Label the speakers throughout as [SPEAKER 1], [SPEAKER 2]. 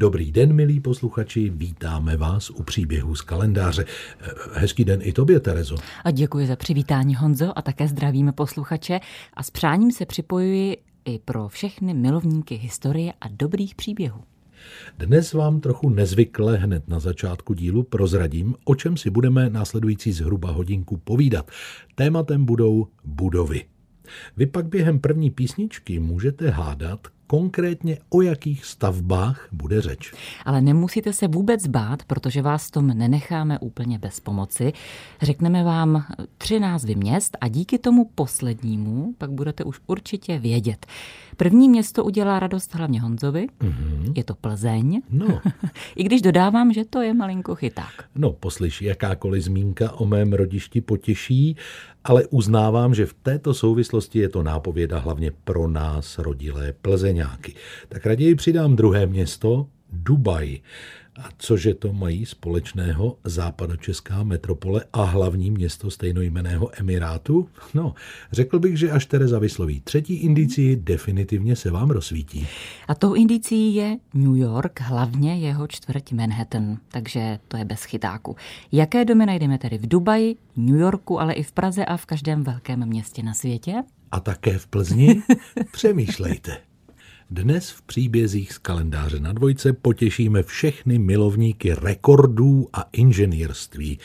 [SPEAKER 1] Dobrý den, milí posluchači, vítáme vás u příběhu z kalendáře. Hezký den i tobě, Terezo.
[SPEAKER 2] A děkuji za přivítání, Honzo, a také zdravíme posluchače. A s přáním se připojuji i pro všechny milovníky historie a dobrých příběhů.
[SPEAKER 1] Dnes vám trochu nezvykle hned na začátku dílu prozradím, o čem si budeme následující zhruba hodinku povídat. Tématem budou budovy. Vy pak během první písničky můžete hádat, konkrétně o jakých stavbách bude řeč.
[SPEAKER 2] Ale nemusíte se vůbec bát, protože vás tom nenecháme úplně bez pomoci. Řekneme vám tři názvy měst a díky tomu poslednímu pak budete už určitě vědět. První město udělá radost hlavně Honzovi, mm-hmm. je to Plzeň.
[SPEAKER 1] No.
[SPEAKER 2] I když dodávám, že to je malinko chyták.
[SPEAKER 1] No, poslyš, jakákoliv zmínka o mém rodišti potěší, ale uznávám, že v této souvislosti je to nápověda hlavně pro nás, rodilé plzeňáky. Tak raději přidám druhé město, Dubaj. A cože to mají společného západočeská metropole a hlavní město stejnojmeného Emirátu? No, řekl bych, že až Tereza vysloví třetí indici, definitivně se vám rozsvítí.
[SPEAKER 2] A tou indicí je New York, hlavně jeho čtvrť Manhattan, takže to je bez chytáku. Jaké domy najdeme tedy v Dubaji, New Yorku, ale i v Praze a v každém velkém městě na světě?
[SPEAKER 1] A také v Plzni? Přemýšlejte. Dnes v příbězích z kalendáře na dvojce potěšíme všechny milovníky rekordů a inženýrství.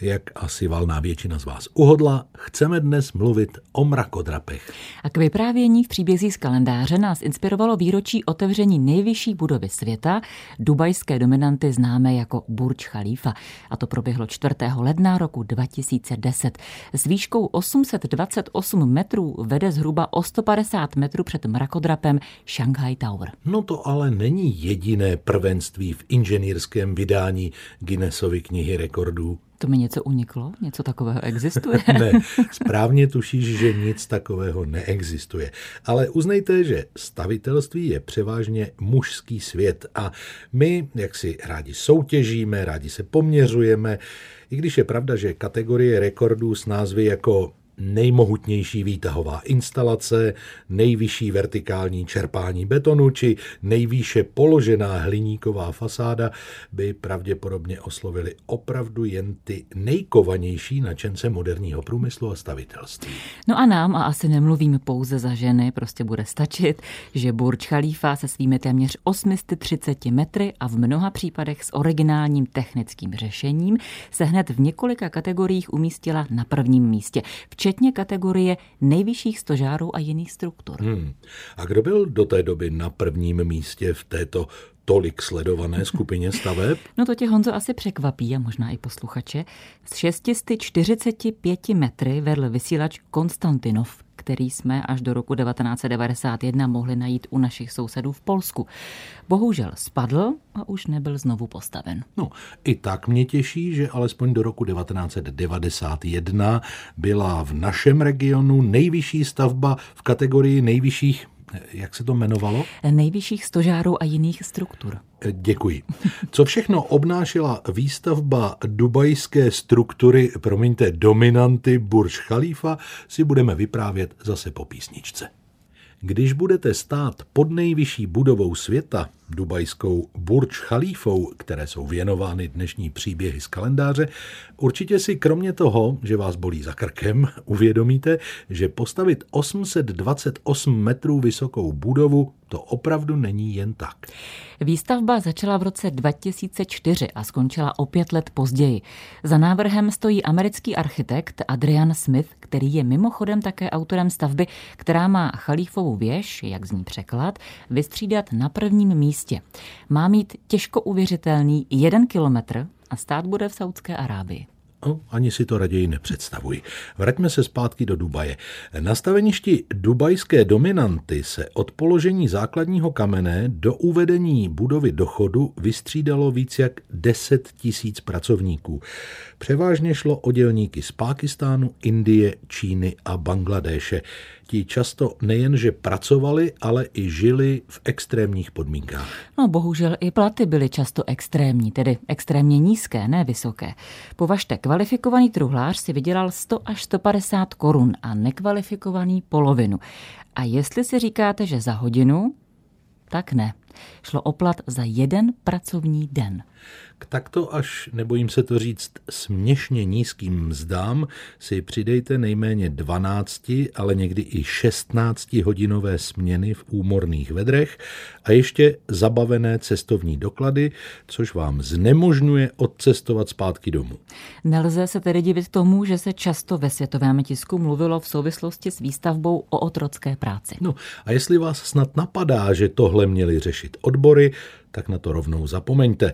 [SPEAKER 1] Jak asi valná většina z vás uhodla, chceme dnes mluvit o mrakodrapech.
[SPEAKER 2] A k vyprávění v příbězích z kalendáře nás inspirovalo výročí otevření nejvyšší budovy světa, dubajské dominanty známé jako Burj Khalifa. A to proběhlo 4. ledna roku 2010. S výškou 828 metrů vede zhruba o 150 metrů před mrakodrapem Shang Shanghai Tower.
[SPEAKER 1] No to ale není jediné prvenství v inženýrském vydání Guinnessovy knihy rekordů.
[SPEAKER 2] To mi něco uniklo? Něco takového existuje?
[SPEAKER 1] ne, správně tušíš, že nic takového neexistuje. Ale uznejte, že stavitelství je převážně mužský svět a my, jak si rádi soutěžíme, rádi se poměřujeme, i když je pravda, že kategorie rekordů s názvy jako nejmohutnější výtahová instalace, nejvyšší vertikální čerpání betonu či nejvýše položená hliníková fasáda by pravděpodobně oslovili opravdu jen ty nejkovanější načence moderního průmyslu a stavitelství.
[SPEAKER 2] No a nám, a asi nemluvím pouze za ženy, prostě bude stačit, že Burj Khalifa se svými téměř 830 metry a v mnoha případech s originálním technickým řešením se hned v několika kategoriích umístila na prvním místě, včetně včetně kategorie nejvyšších stožárů a jiných struktur. Hmm.
[SPEAKER 1] A kdo byl do té doby na prvním místě v této tolik sledované skupině staveb?
[SPEAKER 2] No to tě Honzo asi překvapí a možná i posluchače. Z 645 metry vedl vysílač Konstantinov, který jsme až do roku 1991 mohli najít u našich sousedů v Polsku. Bohužel spadl a už nebyl znovu postaven.
[SPEAKER 1] No, i tak mě těší, že alespoň do roku 1991 byla v našem regionu nejvyšší stavba v kategorii nejvyšších jak se to jmenovalo?
[SPEAKER 2] Nejvyšších stožárů a jiných struktur.
[SPEAKER 1] Děkuji. Co všechno obnášela výstavba dubajské struktury, promiňte, dominanty Burj Khalifa, si budeme vyprávět zase po písničce. Když budete stát pod nejvyšší budovou světa, dubajskou Burj Khalifou, které jsou věnovány dnešní příběhy z kalendáře, určitě si kromě toho, že vás bolí za krkem, uvědomíte, že postavit 828 metrů vysokou budovu to opravdu není jen tak.
[SPEAKER 2] Výstavba začala v roce 2004 a skončila o pět let později. Za návrhem stojí americký architekt Adrian Smith, který je mimochodem také autorem stavby, která má Chalífovou věž, jak zní překlad, vystřídat na prvním místě. Má mít těžko uvěřitelný jeden kilometr a stát bude v Saudské Arábii.
[SPEAKER 1] No, ani si to raději nepředstavuji. Vraťme se zpátky do Dubaje. Na staveništi dubajské dominanty se od položení základního kamene do uvedení budovy dochodu vystřídalo víc jak 10 tisíc pracovníků. Převážně šlo o dělníky z Pákistánu, Indie, Číny a Bangladéše. Ti často nejenže pracovali, ale i žili v extrémních podmínkách.
[SPEAKER 2] No bohužel i platy byly často extrémní, tedy extrémně nízké, ne vysoké. Považte, kvalifikovaný truhlář si vydělal 100 až 150 korun a nekvalifikovaný polovinu. A jestli si říkáte, že za hodinu, tak ne. Šlo o plat za jeden pracovní den.
[SPEAKER 1] K takto až, nebojím se to říct, směšně nízkým mzdám si přidejte nejméně 12, ale někdy i 16 hodinové směny v úmorných vedrech a ještě zabavené cestovní doklady, což vám znemožňuje odcestovat zpátky domů.
[SPEAKER 2] Nelze se tedy divit tomu, že se často ve světovém tisku mluvilo v souvislosti s výstavbou o otrocké práci.
[SPEAKER 1] No a jestli vás snad napadá, že tohle měli řešit odbory, tak na to rovnou zapomeňte.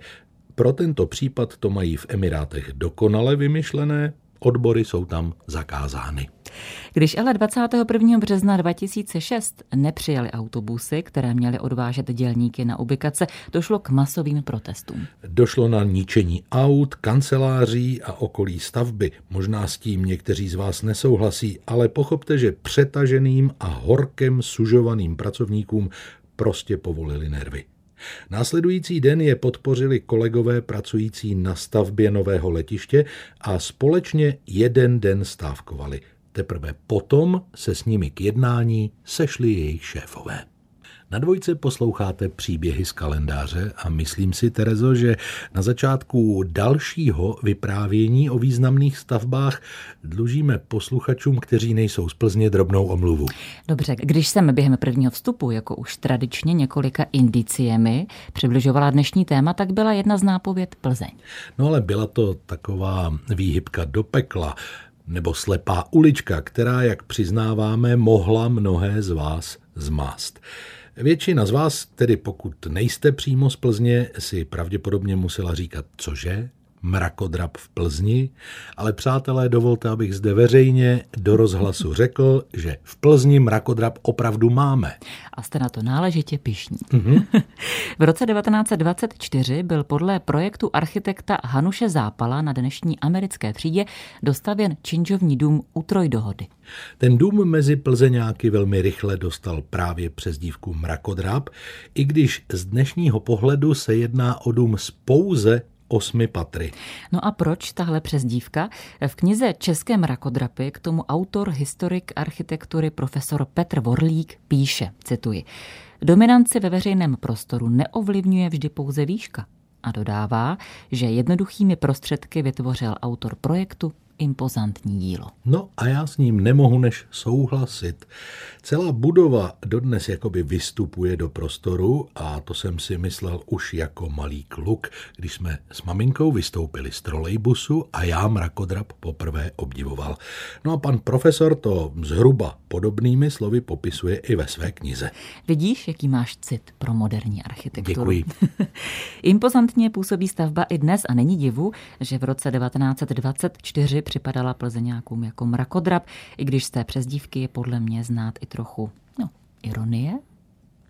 [SPEAKER 1] Pro tento případ to mají v Emirátech dokonale vymyšlené, odbory jsou tam zakázány.
[SPEAKER 2] Když ale 21. března 2006 nepřijali autobusy, které měly odvážet dělníky na ubikace, došlo k masovým protestům.
[SPEAKER 1] Došlo na ničení aut, kanceláří a okolí stavby. Možná s tím někteří z vás nesouhlasí, ale pochopte, že přetaženým a horkem sužovaným pracovníkům prostě povolili nervy. Následující den je podpořili kolegové pracující na stavbě nového letiště a společně jeden den stávkovali. Teprve potom se s nimi k jednání sešli jejich šéfové. Na dvojce posloucháte příběhy z kalendáře a myslím si, Terezo, že na začátku dalšího vyprávění o významných stavbách dlužíme posluchačům, kteří nejsou z Plzně, drobnou omluvu.
[SPEAKER 2] Dobře, když jsem během prvního vstupu, jako už tradičně několika indiciemi, přibližovala dnešní téma, tak byla jedna z nápověd Plzeň.
[SPEAKER 1] No ale byla to taková výhybka do pekla nebo slepá ulička, která, jak přiznáváme, mohla mnohé z vás zmást. Většina z vás, tedy pokud nejste přímo z Plzně, si pravděpodobně musela říkat, cože, mrakodrap v Plzni, ale přátelé, dovolte, abych zde veřejně do rozhlasu řekl, že v Plzni mrakodrap opravdu máme.
[SPEAKER 2] A jste na to náležitě pišní. Mm-hmm. v roce 1924 byl podle projektu architekta Hanuše Zápala na dnešní americké třídě dostavěn činžovní dům u Trojdohody.
[SPEAKER 1] Ten dům mezi Plzeňáky velmi rychle dostal právě přezdívku mrakodrap, i když z dnešního pohledu se jedná o dům z pouze osmi patry.
[SPEAKER 2] No a proč tahle přezdívka? V knize České mrakodrapy k tomu autor, historik architektury profesor Petr Vorlík píše, cituji, Dominanci ve veřejném prostoru neovlivňuje vždy pouze výška a dodává, že jednoduchými prostředky vytvořil autor projektu impozantní dílo.
[SPEAKER 1] No a já s ním nemohu než souhlasit. Celá budova dodnes jakoby vystupuje do prostoru a to jsem si myslel už jako malý kluk, když jsme s maminkou vystoupili z trolejbusu a já mrakodrap poprvé obdivoval. No a pan profesor to zhruba podobnými slovy popisuje i ve své knize.
[SPEAKER 2] Vidíš, jaký máš cit pro moderní architekturu.
[SPEAKER 1] Děkuji.
[SPEAKER 2] Impozantně působí stavba i dnes a není divu, že v roce 1924 připadala plzeňákům jako mrakodrap, i když z té přezdívky je podle mě znát i trochu no, ironie,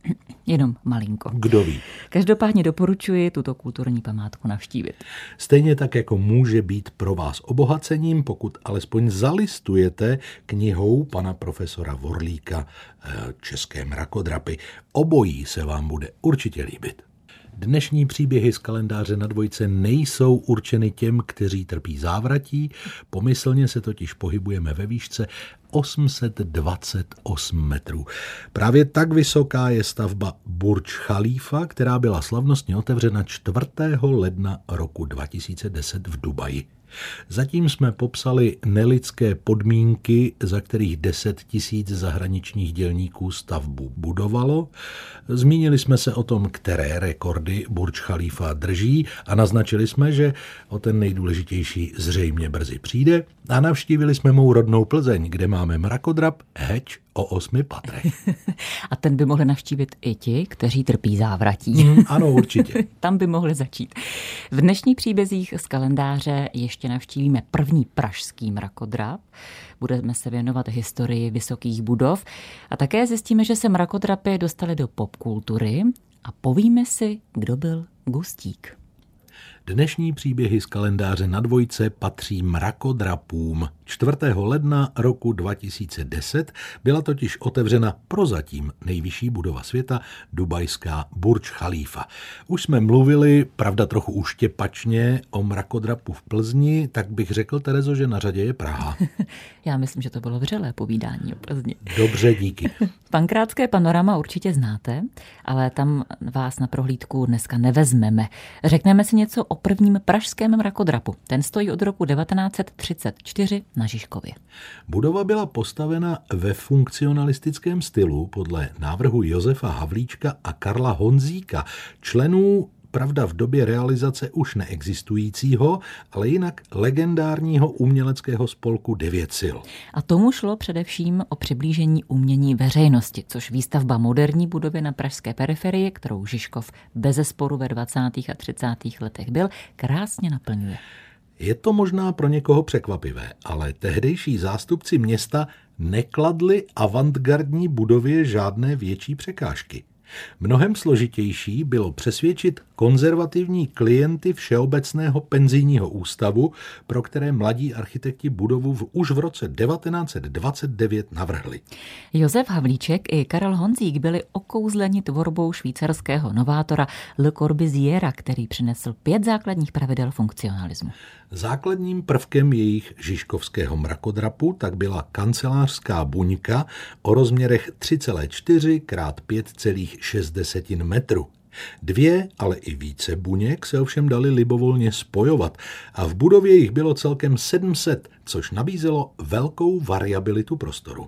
[SPEAKER 2] Jenom malinko.
[SPEAKER 1] Kdo ví.
[SPEAKER 2] Každopádně doporučuji tuto kulturní památku navštívit.
[SPEAKER 1] Stejně tak, jako může být pro vás obohacením, pokud alespoň zalistujete knihou pana profesora Vorlíka eh, České mrakodrapy. Obojí se vám bude určitě líbit. Dnešní příběhy z kalendáře na dvojce nejsou určeny těm, kteří trpí závratí, pomyslně se totiž pohybujeme ve výšce 828 metrů. Právě tak vysoká je stavba Burj Khalifa, která byla slavnostně otevřena 4. ledna roku 2010 v Dubaji. Zatím jsme popsali nelidské podmínky, za kterých 10 tisíc zahraničních dělníků stavbu budovalo. Zmínili jsme se o tom, které rekordy Burj Khalifa drží a naznačili jsme, že o ten nejdůležitější zřejmě brzy přijde. A navštívili jsme mou rodnou Plzeň, kde máme mrakodrap, heč o osmi patrech.
[SPEAKER 2] A ten by mohli navštívit i ti, kteří trpí závratí.
[SPEAKER 1] Mm, ano, určitě.
[SPEAKER 2] Tam by mohli začít. V dnešních příbězích z kalendáře ještě navštívíme první pražský mrakodrap. Budeme se věnovat historii vysokých budov a také zjistíme, že se mrakodrapy dostaly do popkultury a povíme si, kdo byl Gustík.
[SPEAKER 1] Dnešní příběhy z kalendáře na dvojce patří mrakodrapům. 4. ledna roku 2010 byla totiž otevřena prozatím nejvyšší budova světa, dubajská Burj Khalifa. Už jsme mluvili, pravda trochu uštěpačně, o mrakodrapu v Plzni, tak bych řekl, Terezo, že na řadě je Praha.
[SPEAKER 2] Já myslím, že to bylo vřelé povídání o Plzni.
[SPEAKER 1] Dobře, díky.
[SPEAKER 2] Pankrátské panorama určitě znáte, ale tam vás na prohlídku dneska nevezmeme. Řekneme si něco o prvním pražském mrakodrapu. Ten stojí od roku 1934 na Žižkově.
[SPEAKER 1] Budova byla postavena ve funkcionalistickém stylu podle návrhu Josefa Havlíčka a Karla Honzíka, členů pravda v době realizace už neexistujícího, ale jinak legendárního uměleckého spolku Devět sil.
[SPEAKER 2] A tomu šlo především o přiblížení umění veřejnosti, což výstavba moderní budovy na pražské periferii, kterou Žižkov bezesporu ve 20. a 30. letech byl, krásně naplňuje.
[SPEAKER 1] Je to možná pro někoho překvapivé, ale tehdejší zástupci města nekladli avantgardní budově žádné větší překážky. Mnohem složitější bylo přesvědčit konzervativní klienty Všeobecného penzijního ústavu, pro které mladí architekti budovu v, už v roce 1929 navrhli.
[SPEAKER 2] Josef Havlíček i Karel Honzík byli okouzleni tvorbou švýcarského novátora Le Corbusiera, který přinesl pět základních pravidel funkcionalismu.
[SPEAKER 1] Základním prvkem jejich žižkovského mrakodrapu tak byla kancelářská buňka o rozměrech 3,4 x 5,6 metru. Dvě, ale i více buněk se ovšem dali libovolně spojovat a v budově jich bylo celkem 700, což nabízelo velkou variabilitu prostoru.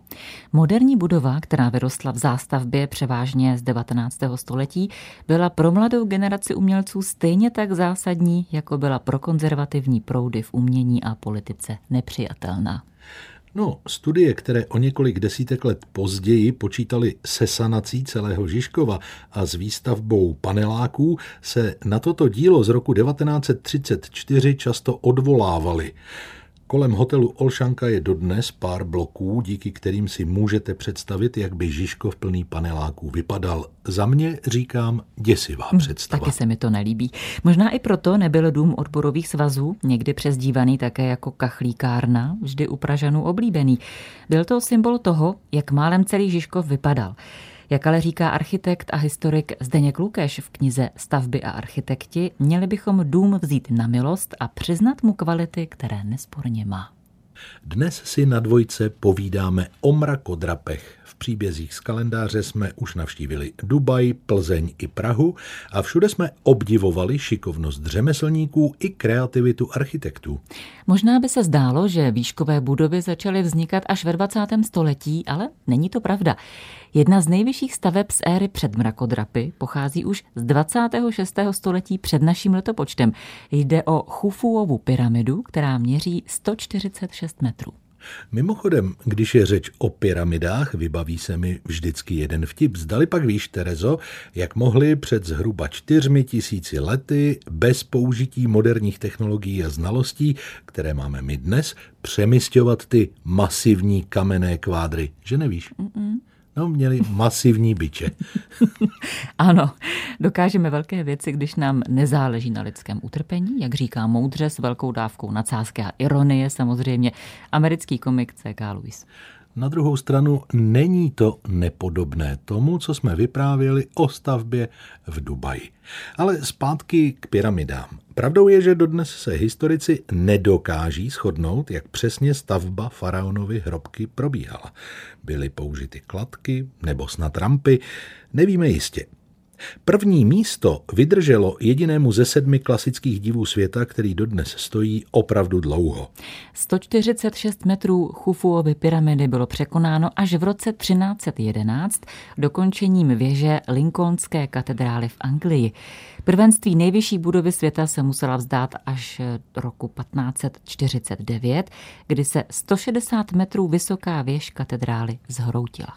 [SPEAKER 2] Moderní budova, která vyrostla v zástavbě převážně z 19. století, byla pro mladou generaci umělců stejně tak zásadní, jako byla pro konzervativní proudy v umění a politice nepřijatelná.
[SPEAKER 1] No, studie, které o několik desítek let později počítali se sanací celého Žižkova a s výstavbou paneláků, se na toto dílo z roku 1934 často odvolávaly. Kolem hotelu Olšanka je dodnes pár bloků, díky kterým si můžete představit, jak by Žižkov plný paneláků vypadal. Za mě říkám děsivá hm, představa.
[SPEAKER 2] Taky se mi to nelíbí. Možná i proto nebyl dům odborových svazů, někdy přezdívaný také jako kachlíkárna, vždy u Pražanů oblíbený. Byl to symbol toho, jak málem celý Žižkov vypadal. Jak ale říká architekt a historik Zdeněk Lukeš v knize Stavby a architekti, měli bychom dům vzít na milost a přiznat mu kvality, které nesporně má.
[SPEAKER 1] Dnes si na dvojce povídáme o mrakodrapech. Příbězích z kalendáře jsme už navštívili Dubaj, Plzeň i Prahu a všude jsme obdivovali šikovnost řemeslníků i kreativitu architektů.
[SPEAKER 2] Možná by se zdálo, že výškové budovy začaly vznikat až ve 20. století, ale není to pravda. Jedna z nejvyšších staveb z éry před mrakodrapy pochází už z 26. století před naším letopočtem. Jde o Chufuovu pyramidu, která měří 146 metrů.
[SPEAKER 1] Mimochodem, když je řeč o pyramidách, vybaví se mi vždycky jeden vtip. Zdali pak víš, Terezo, jak mohli před zhruba čtyřmi tisíci lety bez použití moderních technologií a znalostí, které máme my dnes, přemysťovat ty masivní kamenné kvádry, že nevíš? Mm-mm. No, měli masivní byče.
[SPEAKER 2] ano, dokážeme velké věci, když nám nezáleží na lidském utrpení, jak říká moudře s velkou dávkou nadsázky a ironie samozřejmě americký komik C.K. Lewis.
[SPEAKER 1] Na druhou stranu není to nepodobné tomu, co jsme vyprávěli o stavbě v Dubaji. Ale zpátky k pyramidám. Pravdou je, že dodnes se historici nedokáží shodnout, jak přesně stavba faraonovy hrobky probíhala. Byly použity kladky nebo snad rampy, nevíme jistě. První místo vydrželo jedinému ze sedmi klasických divů světa, který dodnes stojí opravdu dlouho.
[SPEAKER 2] 146 metrů Chufuovy pyramidy bylo překonáno až v roce 1311 dokončením věže Lincolnské katedrály v Anglii. Prvenství nejvyšší budovy světa se musela vzdát až roku 1549, kdy se 160 metrů vysoká věž katedrály zhroutila.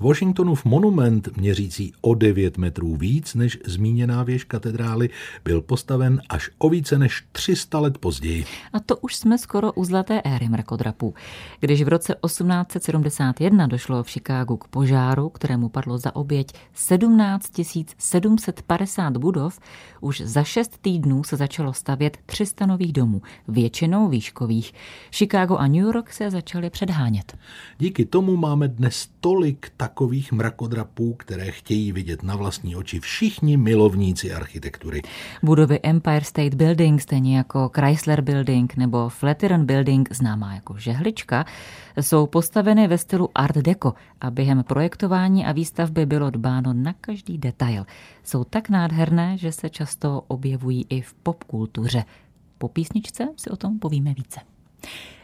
[SPEAKER 1] Washingtonův monument měřící o 9 metrů víc než zmíněná věž katedrály byl postaven až o více než 300 let později.
[SPEAKER 2] A to už jsme skoro u zlaté éry mrakodrapů. Když v roce 1871 došlo v Chicagu k požáru, kterému padlo za oběť 17 750 budov, Už za šest týdnů se začalo stavět 300 nových domů, většinou výškových. Chicago a New York se začaly předhánět.
[SPEAKER 1] Díky tomu máme dnes tolik takových mrakodrapů, které chtějí vidět na vlastní oči všichni milovníci architektury.
[SPEAKER 2] Budovy Empire State Building, stejně jako Chrysler Building nebo Flatiron Building, známá jako žehlička, jsou postaveny ve stylu Art Deco a během projektování a výstavby bylo dbáno na každý detail. Jsou tak nádherné, že se často objevují i v popkultuře. Po písničce si o tom povíme více.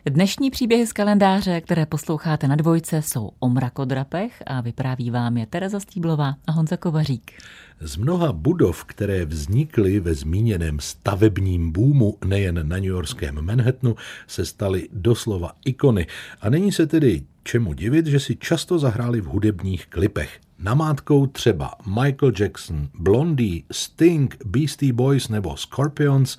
[SPEAKER 2] Dnešní příběhy z kalendáře, které posloucháte na dvojce, jsou o mrakodrapech a vypráví vám je Tereza Stýblová a Honza Kovařík.
[SPEAKER 1] Z mnoha budov, které vznikly ve zmíněném stavebním boomu nejen na newyorském Manhattanu, se staly doslova ikony. A není se tedy čemu divit, že si často zahráli v hudebních klipech. Namátkou třeba Michael Jackson, Blondie, Sting, Beastie Boys nebo Scorpions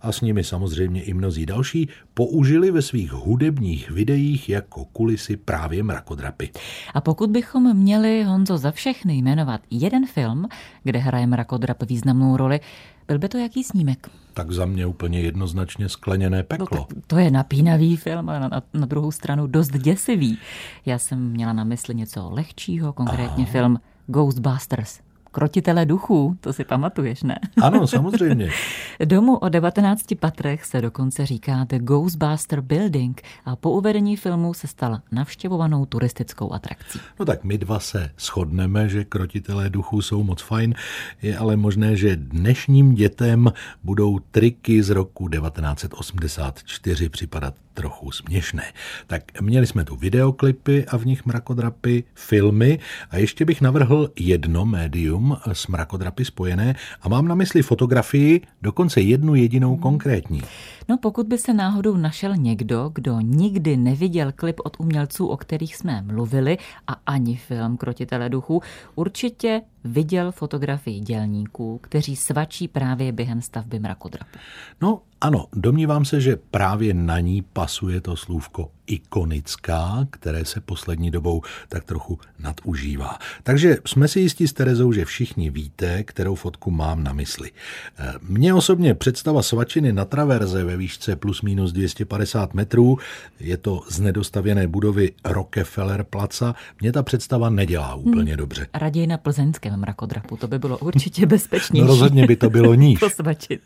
[SPEAKER 1] a s nimi samozřejmě i mnozí další použili ve svých hudebních videích jako kulisy právě mrakodrapy.
[SPEAKER 2] A pokud bychom měli, Honzo, za všechny jmenovat jeden film, kde hraje mrakodrap významnou roli, byl by to jaký snímek?
[SPEAKER 1] Tak za mě úplně jednoznačně skleněné peklo. No,
[SPEAKER 2] to je napínavý film, ale na, na druhou stranu dost děsivý. Já jsem měla na mysli něco lehčího, konkrétně Aha. film Ghostbusters. Krotitele duchů, to si pamatuješ, ne?
[SPEAKER 1] Ano, samozřejmě.
[SPEAKER 2] Domu o 19 patrech se dokonce říká The Ghostbuster Building a po uvedení filmu se stala navštěvovanou turistickou atrakcí.
[SPEAKER 1] No tak my dva se shodneme, že krotitelé duchů jsou moc fajn, je ale možné, že dnešním dětem budou triky z roku 1984 připadat trochu směšné. Tak měli jsme tu videoklipy a v nich mrakodrapy, filmy a ještě bych navrhl jedno médium s mrakodrapy spojené a mám na mysli fotografii, dokonce jednu jedinou konkrétní.
[SPEAKER 2] No pokud by se náhodou našel někdo, kdo nikdy neviděl klip od umělců, o kterých jsme mluvili a ani film Krotitele duchů, určitě viděl fotografii dělníků, kteří svačí právě během stavby mrakodrapu.
[SPEAKER 1] No ano, domnívám se, že právě na ní pasuje to slůvko ikonická, které se poslední dobou tak trochu nadužívá. Takže jsme si jistí s Terezou, že všichni víte, kterou fotku mám na mysli. Eh, mně osobně představa svačiny na traverze ve výšce plus minus 250 metrů, je to z nedostavěné budovy Rockefeller Placa, mě ta představa nedělá úplně hmm. dobře.
[SPEAKER 2] Raději na plzeňském mrakodrapu, to by bylo určitě bezpečnější.
[SPEAKER 1] no rozhodně by to bylo níž.
[SPEAKER 2] Posvačit.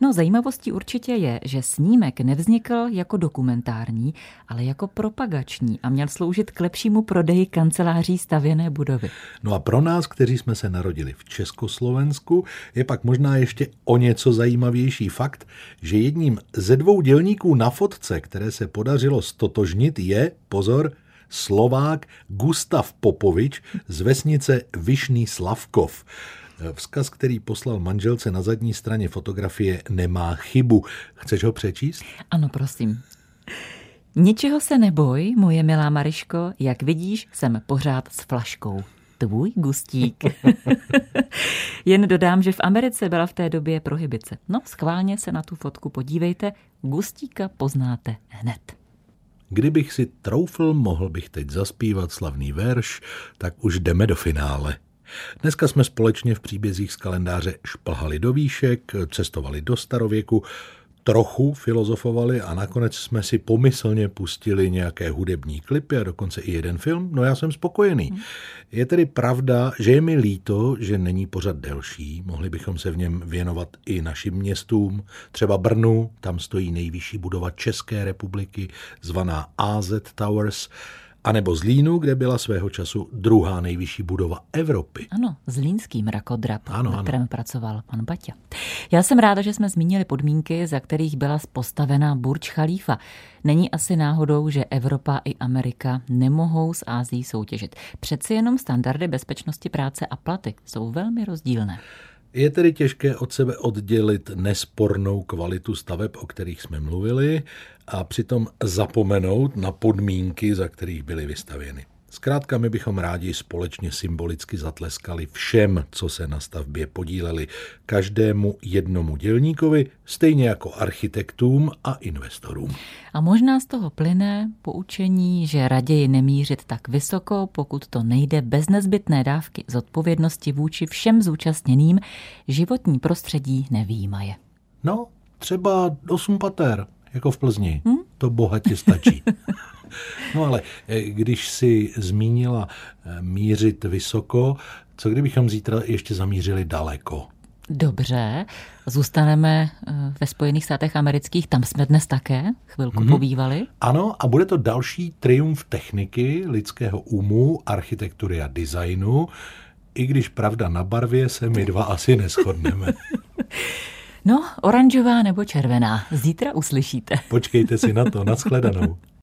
[SPEAKER 2] No zajímavostí určitě je, že snímek nevznikl jako dokumentární, ale jako propagační a měl sloužit k lepšímu prodeji kanceláří stavěné budovy.
[SPEAKER 1] No a pro nás, kteří jsme se narodili v Československu, je pak možná ještě o něco zajímavější fakt, že jedním ze dvou dělníků na fotce, které se podařilo stotožnit, je, pozor, Slovák Gustav Popovič z vesnice Vyšný Slavkov. Vzkaz, který poslal manželce na zadní straně fotografie, nemá chybu. Chceš ho přečíst?
[SPEAKER 2] Ano, prosím. Ničeho se neboj, moje milá Mariško, jak vidíš, jsem pořád s flaškou. Tvůj gustík. Jen dodám, že v Americe byla v té době prohibice. No, schválně se na tu fotku podívejte, gustíka poznáte hned.
[SPEAKER 1] Kdybych si troufl, mohl bych teď zaspívat slavný verš, tak už jdeme do finále. Dneska jsme společně v příbězích z kalendáře šplhali do výšek, cestovali do starověku, trochu filozofovali a nakonec jsme si pomyslně pustili nějaké hudební klipy a dokonce i jeden film. No já jsem spokojený. Hmm. Je tedy pravda, že je mi líto, že není pořad delší. Mohli bychom se v něm věnovat i našim městům. Třeba Brnu, tam stojí nejvyšší budova České republiky, zvaná AZ Towers anebo Zlínu, kde byla svého času druhá nejvyšší budova Evropy.
[SPEAKER 2] Ano, Zlínský mrakodrap, ano, na kterém ano. pracoval pan Baťa. Já jsem ráda, že jsme zmínili podmínky, za kterých byla postavena Burj Khalifa. Není asi náhodou, že Evropa i Amerika nemohou s Ázií soutěžit. Přeci jenom standardy bezpečnosti práce a platy jsou velmi rozdílné.
[SPEAKER 1] Je tedy těžké od sebe oddělit nespornou kvalitu staveb, o kterých jsme mluvili, a přitom zapomenout na podmínky, za kterých byly vystavěny. Zkrátka, my bychom rádi společně symbolicky zatleskali všem, co se na stavbě podíleli, každému jednomu dělníkovi, stejně jako architektům a investorům.
[SPEAKER 2] A možná z toho plyne poučení, že raději nemířit tak vysoko, pokud to nejde bez nezbytné dávky zodpovědnosti vůči všem zúčastněným, životní prostředí nevýmaje.
[SPEAKER 1] No, třeba osm pater, jako v Plzni. Hmm? To bohatě stačí. No ale eh, když si zmínila eh, mířit vysoko, co kdybychom zítra ještě zamířili daleko?
[SPEAKER 2] Dobře, zůstaneme eh, ve Spojených státech amerických, tam jsme dnes také chvilku hmm. pobývali.
[SPEAKER 1] Ano, a bude to další triumf techniky, lidského umu, architektury a designu, i když pravda na barvě se my dva asi neschodneme.
[SPEAKER 2] No, oranžová nebo červená, zítra uslyšíte.
[SPEAKER 1] Počkejte si na to, nashledanou.